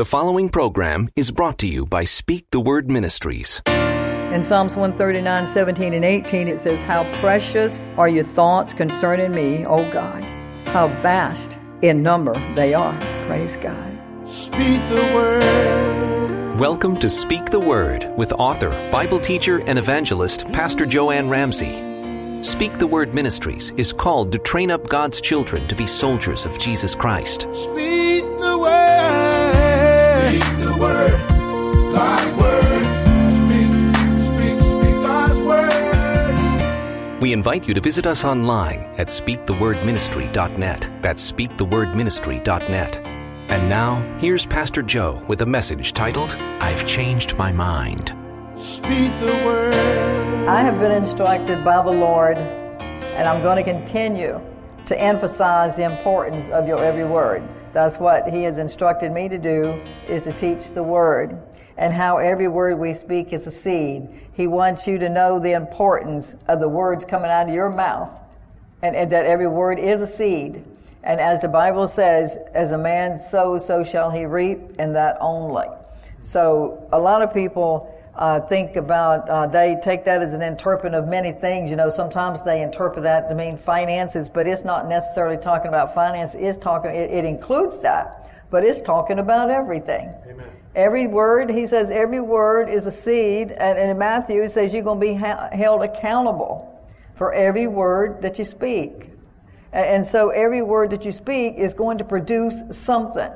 The following program is brought to you by Speak the Word Ministries. In Psalms 139, 17, and 18, it says, How precious are your thoughts concerning me, O God. How vast in number they are. Praise God. Speak the word. Welcome to Speak the Word with author, Bible teacher, and evangelist, Pastor Jo Anne Ramsay. Speak the Word Ministries is called to train up God's children to be soldiers of Jesus Christ. Speak the word. We invite you to visit us online at speakthewordministry.net. That's speakthewordministry.net. And now, here's Pastor Jo with a message titled, I've Changed My Mind. Speak the word. I have been instructed by the Lord, and I'm going to continue to emphasize the importance of your every word. That's what He has instructed me to do, is to teach the Word, and how every word we speak is a seed. He wants you to know the importance of the words coming out of your mouth, and, and that every word is a seed. And as the Bible says, as a man sows, so shall he reap, and that only. So a lot of people uh, think about, uh, they take that as an interpret of many things. You know, sometimes they interpret that to mean finances, but it's not necessarily talking about finance. It's talking, it, it includes that, but it's talking about everything. Amen. Every word, he says, every word is a seed. And, and in Matthew, it says you're going to be ha- held accountable for every word that you speak. And, and so every word that you speak is going to produce something.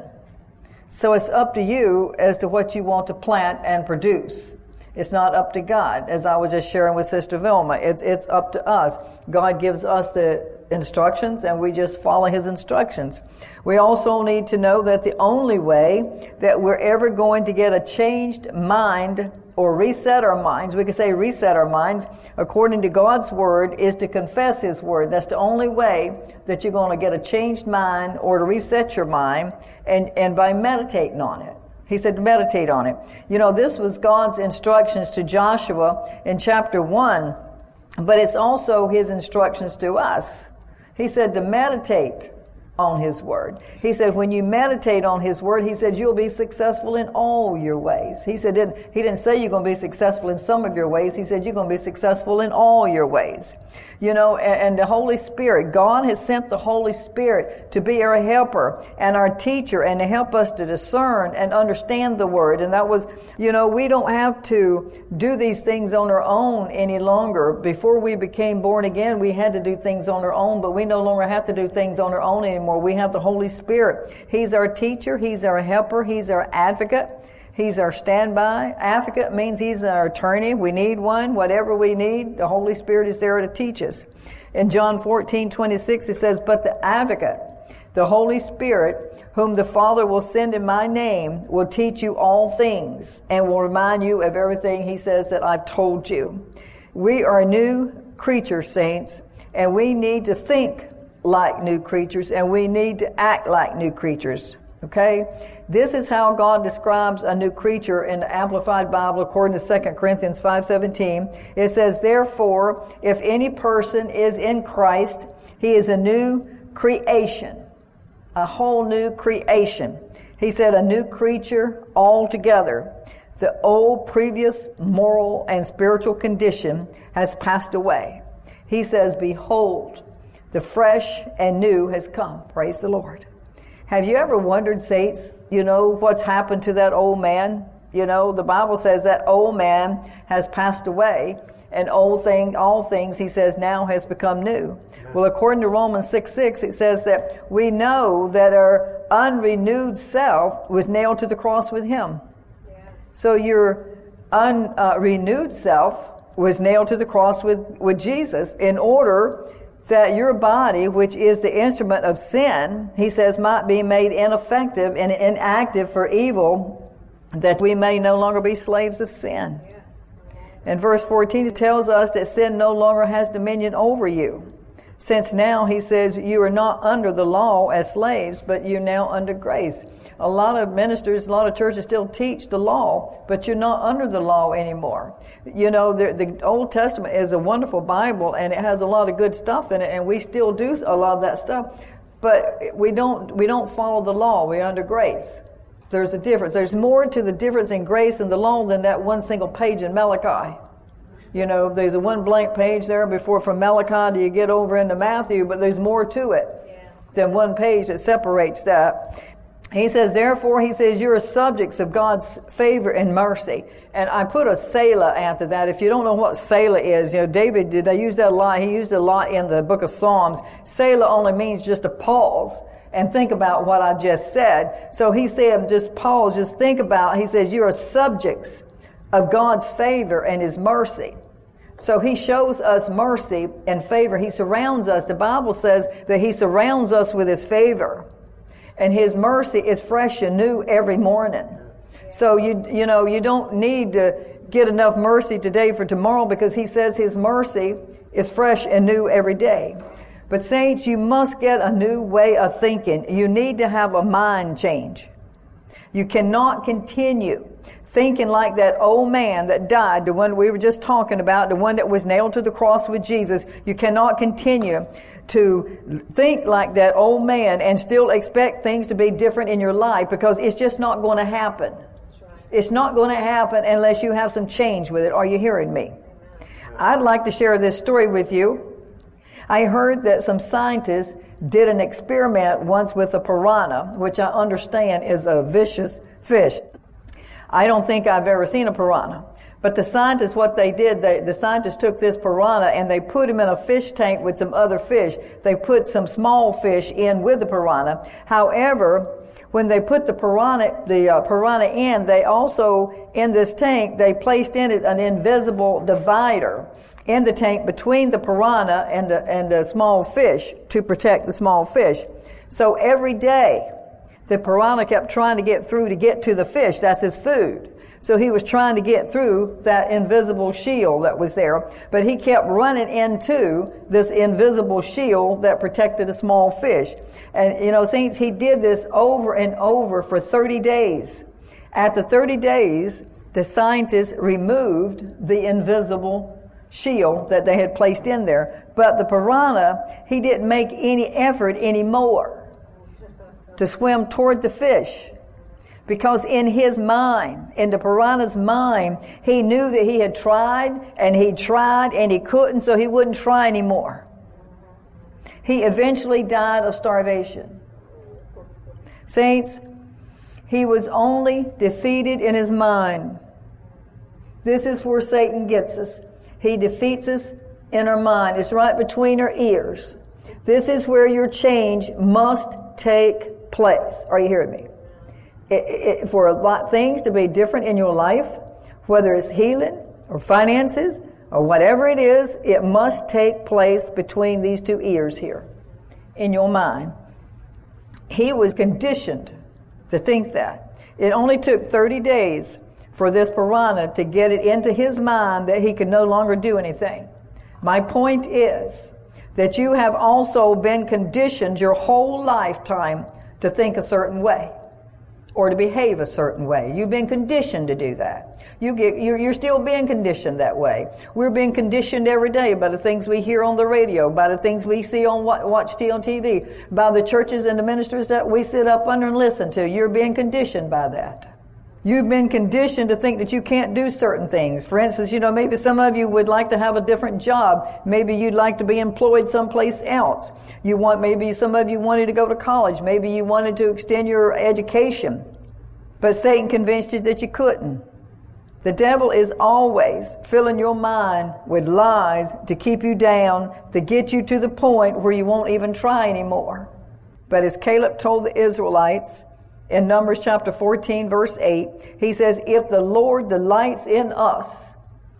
So it's up to you as to what you want to plant and produce. It's not up to God, as I was just sharing with Sister Vilma. It's, it's up to us. God gives us the instructions and we just follow His instructions. We also need to know that the only way that we're ever going to get a changed mind or reset our minds, we could say reset our minds, according to God's Word, is to confess His Word. That's the only way that you're going to get a changed mind or to reset your mind and, and by meditating on it. He said meditate on it. You know, this was God's instructions to Joshua in chapter 1, but it's also his instructions to us. He said to meditate on his word. He said when you meditate on his word, he said you'll be successful in all your ways. He said didn't, he didn't say you're going to be successful in some of your ways. He said you're going to be successful in all your ways. You know, and, and the Holy Spirit, God has sent the Holy Spirit to be our helper and our teacher and to help us to discern and understand the word. And that was, you know, we don't have to do these things on our own any longer. Before we became born again, we had to do things on our own, but we no longer have to do things on our own anymore. We have the Holy Spirit. He's our teacher. He's our helper. He's our advocate. He's our standby. Advocate means he's our attorney. We need one. Whatever we need, the Holy Spirit is there to teach us. In John 14, 26, it says, But the advocate, the Holy Spirit, whom the Father will send in my name, will teach you all things and will remind you of everything he says that I've told you. We are new creatures, saints, and we need to think like new creatures and we need to act like new creatures. Okay? This is how God describes a new creature in the Amplified Bible according to 2 Corinthians 5.17. It says, Therefore, if any person is in Christ, he is a new creation. A whole new creation. He said a new creature altogether. The old previous moral and spiritual condition has passed away. He says, Behold, the fresh and new has come. Praise the Lord. Have you ever wondered, saints, you know, what's happened to that old man? You know, the Bible says that old man has passed away and old thing, all things, he says, now has become new. Well, according to Romans 6 6, it says that we know that our unrenewed self was nailed to the cross with him. So your unrenewed uh, self was nailed to the cross with, with Jesus in order that your body, which is the instrument of sin, he says, might be made ineffective and inactive for evil, that we may no longer be slaves of sin. In verse 14, it tells us that sin no longer has dominion over you. Since now, he says, you are not under the law as slaves, but you're now under grace. A lot of ministers, a lot of churches still teach the law, but you're not under the law anymore. You know, the, the Old Testament is a wonderful Bible and it has a lot of good stuff in it, and we still do a lot of that stuff. But we don't, we don't follow the law. We're under grace. There's a difference. There's more to the difference in grace and the law than that one single page in Malachi. You know, there's a one blank page there before from Malachi do you get over into Matthew, but there's more to it than one page that separates that. He says, therefore, he says, you're subjects of God's favor and mercy. And I put a Selah after that. If you don't know what Selah is, you know, David, did they use that a lot? He used it a lot in the book of Psalms. Selah only means just a pause and think about what I just said. So he said, just pause, just think about, he says, you are subjects of God's favor and his mercy. So he shows us mercy and favor. He surrounds us. The Bible says that he surrounds us with his favor and his mercy is fresh and new every morning. So you, you know, you don't need to get enough mercy today for tomorrow because he says his mercy is fresh and new every day. But saints, you must get a new way of thinking. You need to have a mind change. You cannot continue thinking like that old man that died, the one we were just talking about, the one that was nailed to the cross with Jesus. You cannot continue to think like that old man and still expect things to be different in your life because it's just not going to happen. It's not going to happen unless you have some change with it. Are you hearing me? I'd like to share this story with you. I heard that some scientists did an experiment once with a piranha, which I understand is a vicious fish. I don't think I've ever seen a piranha. But the scientists, what they did, they, the scientists took this piranha and they put him in a fish tank with some other fish. They put some small fish in with the piranha. However, when they put the piranha, the uh, piranha in, they also, in this tank, they placed in it an invisible divider in the tank between the piranha and the, and the small fish to protect the small fish. So every day, the piranha kept trying to get through to get to the fish. That's his food. So he was trying to get through that invisible shield that was there, but he kept running into this invisible shield that protected a small fish. And you know, saints, he did this over and over for 30 days. After 30 days, the scientists removed the invisible shield that they had placed in there. But the piranha, he didn't make any effort anymore to swim toward the fish. Because in his mind, in the piranha's mind, he knew that he had tried and he tried and he couldn't, so he wouldn't try anymore. He eventually died of starvation. Saints, he was only defeated in his mind. This is where Satan gets us. He defeats us in our mind. It's right between our ears. This is where your change must take place. Are you hearing me? It, it, for a lot things to be different in your life, whether it's healing or finances or whatever it is, it must take place between these two ears here in your mind. He was conditioned to think that. It only took 30 days for this piranha to get it into his mind that he could no longer do anything. My point is that you have also been conditioned your whole lifetime to think a certain way or to behave a certain way. You've been conditioned to do that. You get, you're, you're, still being conditioned that way. We're being conditioned every day by the things we hear on the radio, by the things we see on watch TV, by the churches and the ministers that we sit up under and listen to. You're being conditioned by that. You've been conditioned to think that you can't do certain things. For instance, you know, maybe some of you would like to have a different job. Maybe you'd like to be employed someplace else. You want, maybe some of you wanted to go to college. Maybe you wanted to extend your education. But Satan convinced you that you couldn't. The devil is always filling your mind with lies to keep you down, to get you to the point where you won't even try anymore. But as Caleb told the Israelites, in Numbers chapter 14 verse 8, he says, if the Lord delights in us,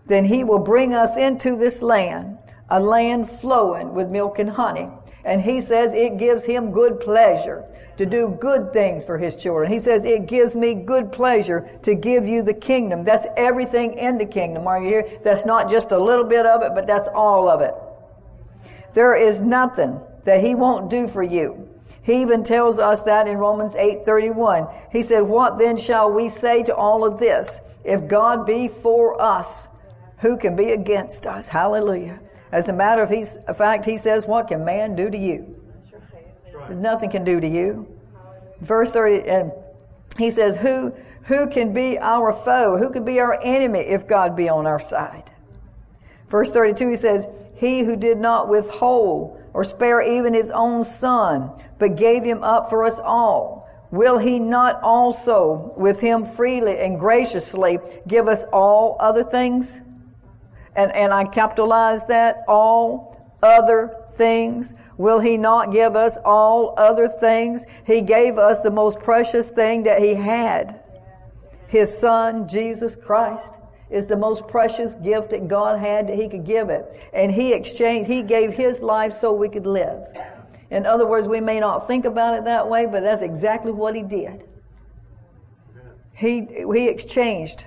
then he will bring us into this land, a land flowing with milk and honey. And he says it gives him good pleasure to do good things for his children. He says it gives me good pleasure to give you the kingdom. That's everything in the kingdom. Are you here? That's not just a little bit of it, but that's all of it. There is nothing that he won't do for you. He even tells us that in Romans 8:31. He said, "What then shall we say to all of this? If God be for us, who can be against us?" Hallelujah. As a matter of fact, he says, "What can man do to you?" Nothing can do to you. Verse 30 and he says, who, who can be our foe? Who can be our enemy if God be on our side? Verse 32, he says, He who did not withhold or spare even his own son, but gave him up for us all, will he not also with him freely and graciously give us all other things? And, and I capitalize that, all other things? Will he not give us all other things? He gave us the most precious thing that he had. His son, Jesus Christ, is the most precious gift that God had that he could give it. And he exchanged, he gave his life so we could live. In other words, we may not think about it that way, but that's exactly what he did. He, he exchanged.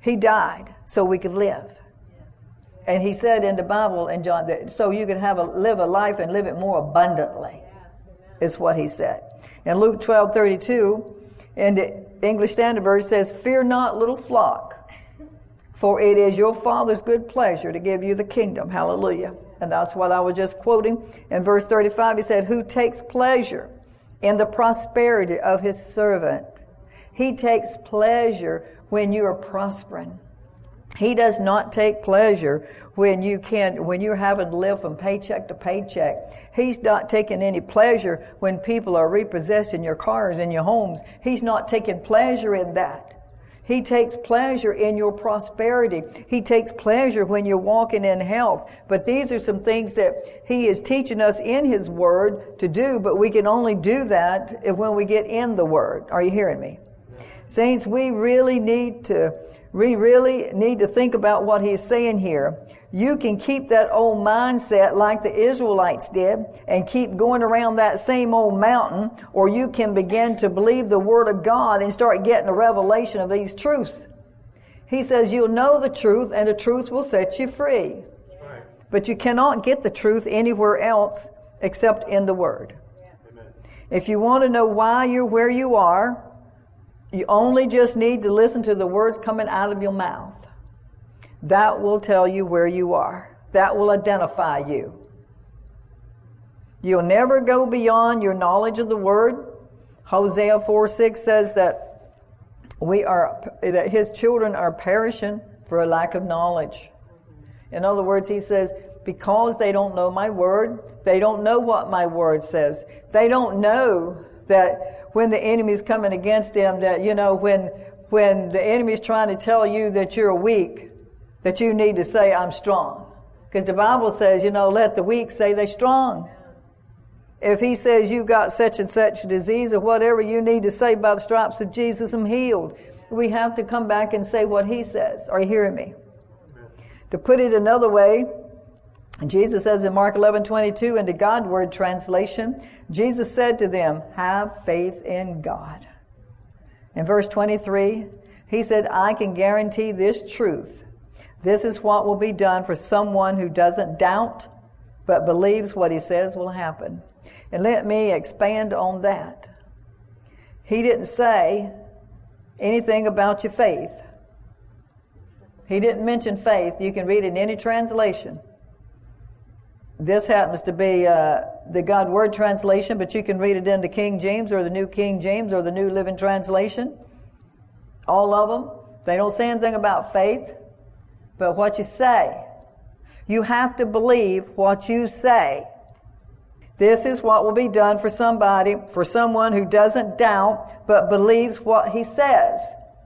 He died so we could live. And he said in the Bible in John that so you can have a live a life and live it more abundantly. Is what he said. In Luke 12, 32, in the English Standard Version says, Fear not, little flock, for it is your Father's good pleasure to give you the kingdom. Hallelujah. And that's what I was just quoting. In verse 35, he said, Who takes pleasure in the prosperity of his servant? He takes pleasure when you are prospering. He does not take pleasure when you can when you're having to live from paycheck to paycheck. He's not taking any pleasure when people are repossessing your cars and your homes. He's not taking pleasure in that. He takes pleasure in your prosperity. He takes pleasure when you're walking in health. But these are some things that He is teaching us in His Word to do, but we can only do that when we get in the Word. Are you hearing me? Saints, we really need to we really need to think about what he's saying here. You can keep that old mindset like the Israelites did and keep going around that same old mountain, or you can begin to believe the Word of God and start getting a revelation of these truths. He says you'll know the truth and the truth will set you free. But you cannot get the truth anywhere else except in the Word. If you want to know why you're where you are, you only just need to listen to the words coming out of your mouth. That will tell you where you are. That will identify you. You'll never go beyond your knowledge of the word. Hosea 4 6 says that we are, that his children are perishing for a lack of knowledge. In other words, he says, because they don't know my word, they don't know what my word says. They don't know that when the enemy is coming against them that, you know, when, when the enemy is trying to tell you that you're weak, that you need to say, I'm strong. Because the Bible says, you know, let the weak say they're strong. If he says you got such and such disease or whatever, you need to say by the stripes of Jesus, I'm healed. We have to come back and say what he says. Are you hearing me? To put it another way, Jesus says in Mark 11, 22 in the God Word translation, Jesus said to them, have faith in God. In verse 23, he said, I can guarantee this truth. This is what will be done for someone who doesn't doubt, but believes what he says will happen. And let me expand on that. He didn't say anything about your faith. He didn't mention faith. You can read in any translation. This happens to be uh, the God Word translation, but you can read it in the King James or the New King James or the New Living Translation. All of them. They don't say anything about faith, but what you say. You have to believe what you say. This is what will be done for somebody, for someone who doesn't doubt, but believes what he says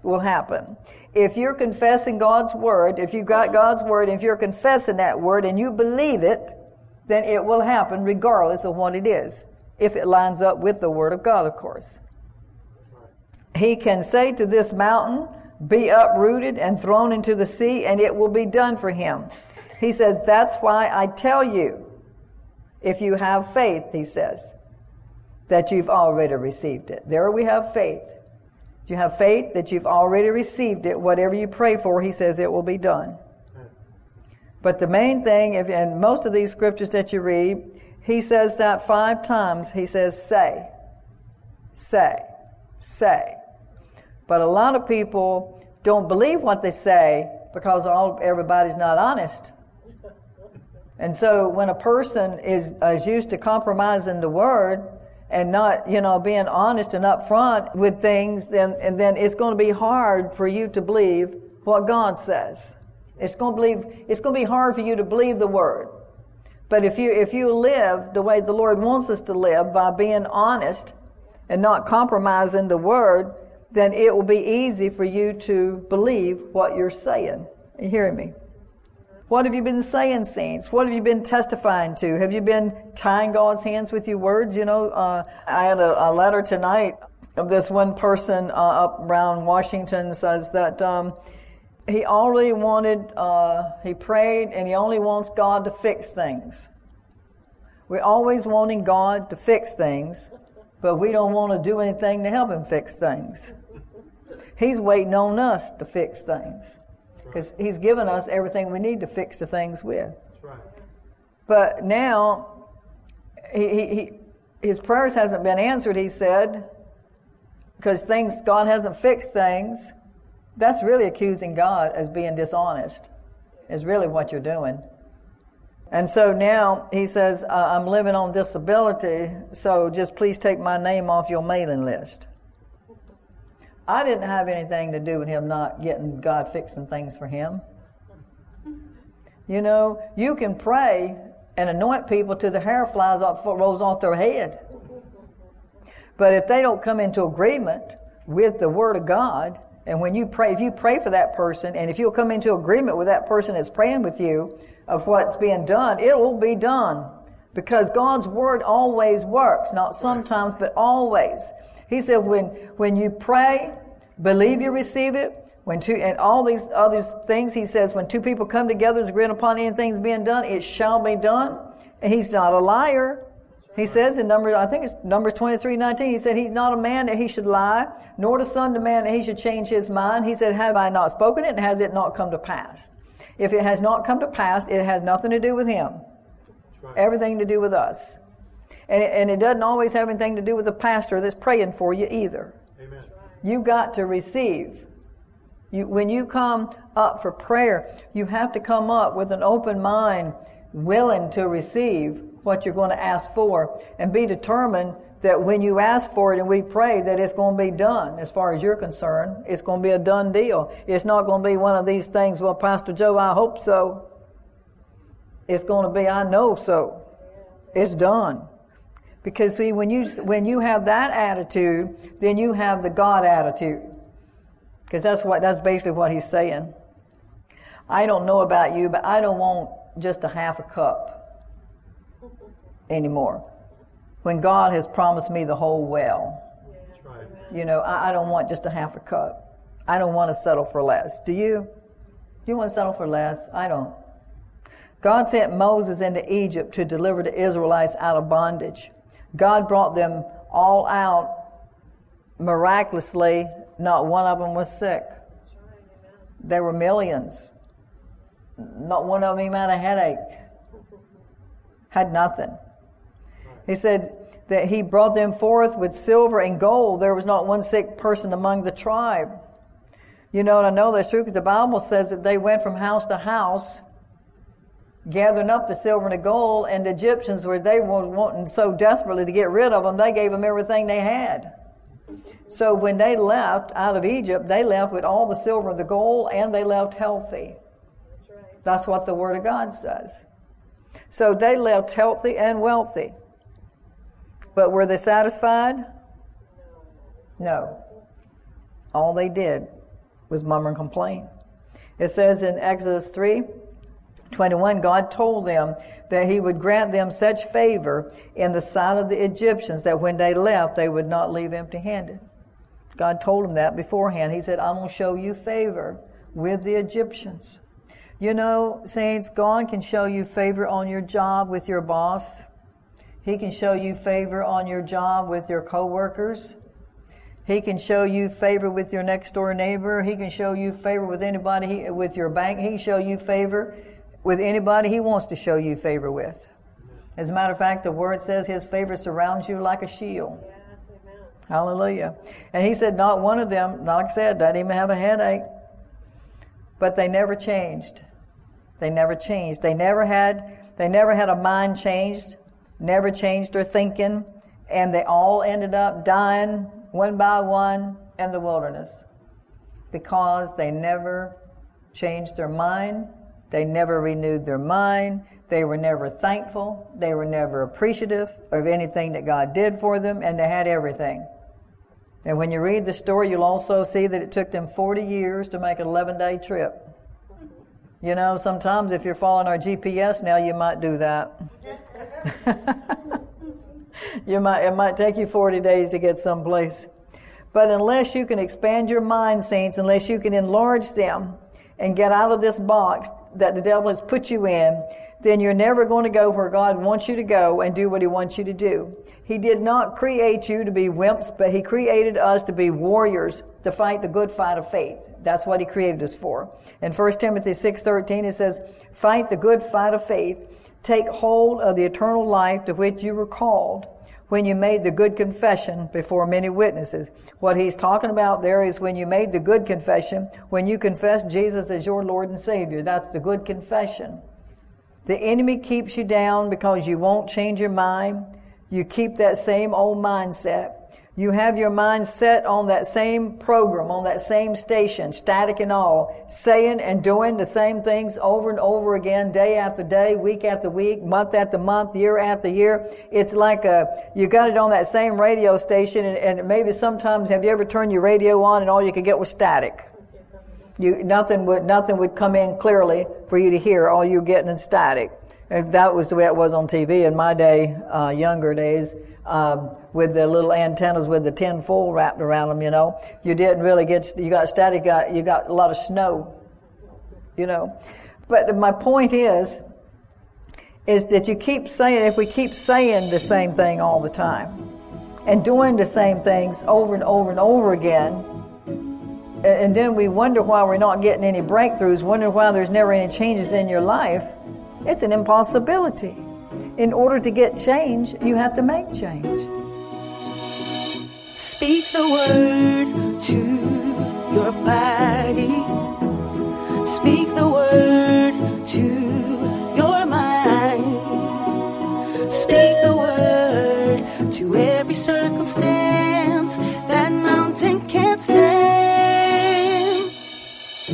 will happen. If you're confessing God's word, if you've got God's word, if you're confessing that word and you believe it, then it will happen regardless of what it is, if it lines up with the Word of God, of course. He can say to this mountain, be uprooted and thrown into the sea, and it will be done for him. He says, That's why I tell you, if you have faith, he says, that you've already received it. There we have faith. You have faith that you've already received it. Whatever you pray for, he says it will be done. But the main thing, if, in most of these scriptures that you read, he says that five times. He says, say, say, say. But a lot of people don't believe what they say because all, everybody's not honest. And so when a person is, is used to compromising the word and not, you know, being honest and upfront with things, then, and then it's going to be hard for you to believe what God says. It's going to believe, it's going to be hard for you to believe the word. But if you, if you live the way the Lord wants us to live by being honest and not compromising the word, then it will be easy for you to believe what you're saying. You hearing me? What have you been saying, saints? What have you been testifying to? Have you been tying God's hands with your words? You know, uh, I had a, a, letter tonight of this one person uh, up around Washington says that um, he only wanted, uh, he prayed, and he only wants God to fix things. We're always wanting God to fix things, but we don't want to do anything to help him fix things. He's waiting on us to fix things because He's given us everything we need to fix the things with. Right. But now, he, he, he, his prayers hasn't been answered. He said, because things God hasn't fixed things. That's really accusing God as being dishonest. Is really what you're doing. And so now he says, I'm living on disability, so just please take my name off your mailing list. I didn't have anything to do with him not getting God fixing things for him. You know, you can pray and anoint people till the hair flies off, rolls off their head. But if they don't come into agreement with the Word of God, and when you pray, if you pray for that person, and if you'll come into agreement with that person that's praying with you of what's being done, it will be done. Because God's Word always works, not sometimes, but always. He said, when, when you pray, believe you receive it. When two, and all these other things, he says, when two people come together to agree upon anything's being done, it shall be done. And he's not a liar. He says in Numbers, I think it's Numbers 23, 19, he said, He's not a man that he should lie, nor the son to man that he should change his mind. He said, Have I not spoken it, and has it not come to pass? If it has not come to pass, it has nothing to do with him. Right. Everything to do with us. And it, and it doesn't always have anything to do with the pastor that's praying for you either. Amen. You got to receive. You, when you come up for prayer, you have to come up with an open mind, willing to receive what you're going to ask for, and be determined that when you ask for it and we pray that it's going to be done as far as you're concerned. It's going to be a done deal. It's not going to be one of these things, well, Pastor Jo, I hope so. It's going to be, I know so. It's done. Because see, when you, when you have that attitude, then you have the God attitude. Because that's what, that's basically what he's saying. I don't know about you, but I don't want just a half a cup anymore. When God has promised me the whole well. Right. You know, I, I don't want just a half a cup. I don't want to settle for less. Do you? Do you want to settle for less? I don't. God sent Moses into Egypt to deliver the Israelites out of bondage. God brought them all out miraculously. Not one of them was sick. There were millions. Not one of them even had a headache. Had nothing. He said that he brought them forth with silver and gold. There was not one sick person among the tribe. You know, and I know that's true because the Bible says that they went from house to house gathering up the silver and the gold, and the Egyptians were they were wanting so desperately to get rid of them, they gave them everything they had. So when they left out of Egypt, they left with all the silver and the gold, and they left healthy. That's, right. That's what the Word of God says. So they left healthy and wealthy. But were they satisfied? No. All they did was murmur and complain. It says in Exodus 3 21, God told them that He would grant them such favor in the sight of the Egyptians that when they left, they would not leave empty handed. God told them that beforehand. He said, I'm going to show you favor with the Egyptians. You know, saints, God can show you favor on your job with your boss. He can show you favor on your job with your coworkers. He can show you favor with your next door neighbor. He can show you favor with anybody, with your bank. He can show you favor with anybody he wants to show you favor with. As a matter of fact, the word says his favor surrounds you like a shield. Yes. Hallelujah. And he said, not one of them, like I said, didn't even have a headache. But they never changed. They never changed. They never had, they never had a mind changed, never changed their thinking, And they all ended up dying one by one in the wilderness because they never changed their mind. They never renewed their mind. They were never thankful. They were never appreciative of anything that God did for them, and they had everything. And when you read the story, you'll also see that it took them 40 years to make an 11 day trip. You know, sometimes if you're following our GPS now, you might do that. you might, it might take you 40 days to get someplace. But unless you can expand your mind, saints, unless you can enlarge them and get out of this box that the devil has put you in, then you're never going to go where God wants you to go and do what He wants you to do. He did not create you to be wimps, but He created us to be warriors to fight the good fight of faith. That's what He created us for. In 1 Timothy 6.13 it says, Fight the good fight of faith. Take hold of the eternal life to which you were called when you made the good confession before many witnesses. What he's talking about there is when you made the good confession, when you confess Jesus as your Lord and Savior. That's the good confession. The enemy keeps you down because you won't change your mind. You keep that same old mindset. You have your mind set on that same program, on that same station, static and all, saying and doing the same things over and over again, day after day, week after week, month after month, year after year. It's like a, you got it on that same radio station and, and maybe sometimes have you ever turned your radio on and all you could get was static? You, nothing would, nothing would come in clearly for you to hear. All you're getting is static. And that was the way it was on TV in my day, uh, younger days, um, with the little antennas with the tin foil wrapped around them. You know, you didn't really get. You got static. Got you got a lot of snow. You know, but my point is, is that you keep saying if we keep saying the same thing all the time, and doing the same things over and over and over again and then we wonder why we're not getting any breakthroughs, wonder why there's never any changes in your life, it's an impossibility. In order to get change, you have to make change. Speak the word to your body. Speak the word to your mind. Speak the word to every circumstance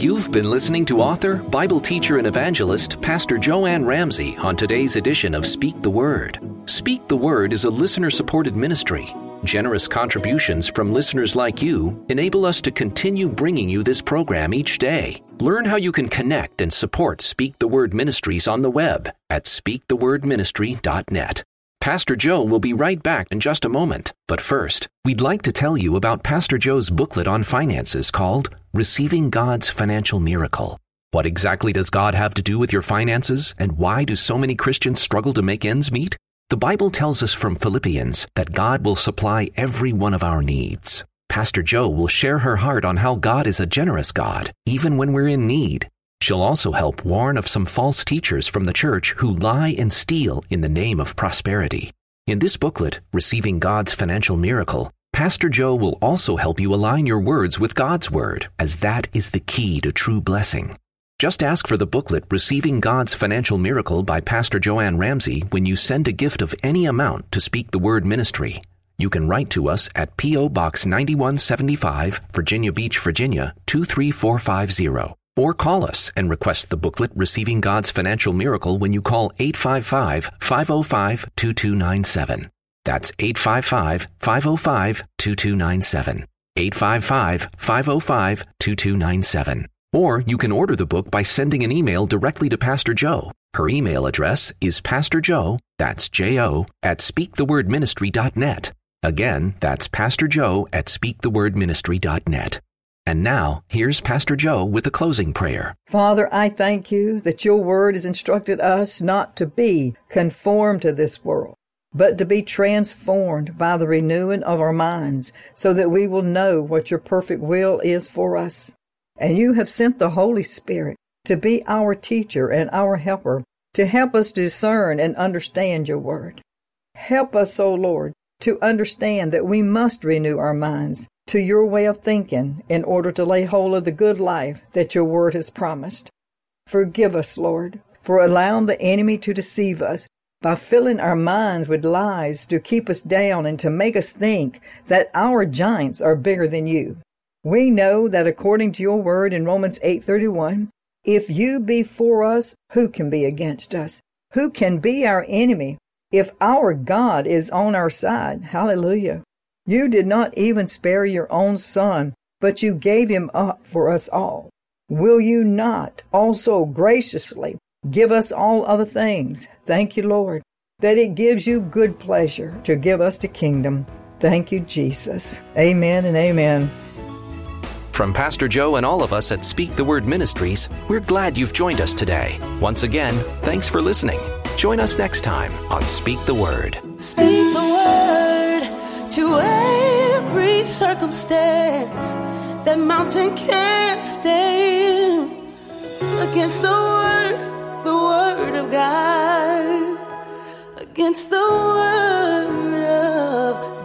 You've been listening to author, Bible teacher, and evangelist Pastor Jo Anne Ramsay on today's edition of Speak the Word. Speak the Word is a listener supported ministry. Generous contributions from listeners like you enable us to continue bringing you this program each day. Learn how you can connect and support Speak the Word Ministries on the web at speakthewordministry.net. Pastor Jo will be right back in just a moment. But first, we'd like to tell you about Pastor Jo's booklet on finances called Receiving God's Financial Miracle. What exactly does God have to do with your finances, and why do so many Christians struggle to make ends meet? The Bible tells us from Philippians that God will supply every one of our needs. Pastor Jo will share her heart on how God is a generous God, even when we're in need. She'll also help warn of some false teachers from the church who lie and steal in the name of prosperity. In this booklet, Receiving God's Financial Miracle, Pastor Jo will also help you align your words with God's Word, as that is the key to true blessing. Just ask for the booklet Receiving God's Financial Miracle by Pastor Jo Anne Ramsay when you send a gift of any amount to Speak the Word Ministry. You can write to us at P.O. Box 9175, Virginia Beach, Virginia 23450. Or call us and request the booklet Receiving God's Financial Miracle when you call 855 505 2297. That's 855 505 2297. 855 505 2297. Or you can order the book by sending an email directly to Pastor Jo. Her email address is Pastor Jo, that's J O, at speakthewordministry.net. Again, that's Pastor Jo at speakthewordministry.net. And now, here's Pastor Jo with a closing prayer. Father, I thank you that your word has instructed us not to be conformed to this world, but to be transformed by the renewing of our minds so that we will know what your perfect will is for us. And you have sent the Holy Spirit to be our teacher and our helper to help us discern and understand your word. Help us, O Lord, to understand that we must renew our minds to your way of thinking in order to lay hold of the good life that your word has promised. Forgive us, Lord, for allowing the enemy to deceive us by filling our minds with lies to keep us down and to make us think that our giants are bigger than you. We know that according to your word in Romans 8:31, if you be for us, who can be against us? Who can be our enemy if our God is on our side? Hallelujah. You did not even spare your own son, but you gave him up for us all. Will you not also graciously give us all other things? Thank you, Lord, that it gives you good pleasure to give us the kingdom. Thank you, Jesus. Amen and amen. From Pastor Jo and all of us at Speak the Word Ministries, we're glad you've joined us today. Once again, thanks for listening. Join us next time on Speak the Word. Speak the word to every circumstance. That mountain can't stand against the word, the word of God, against the word of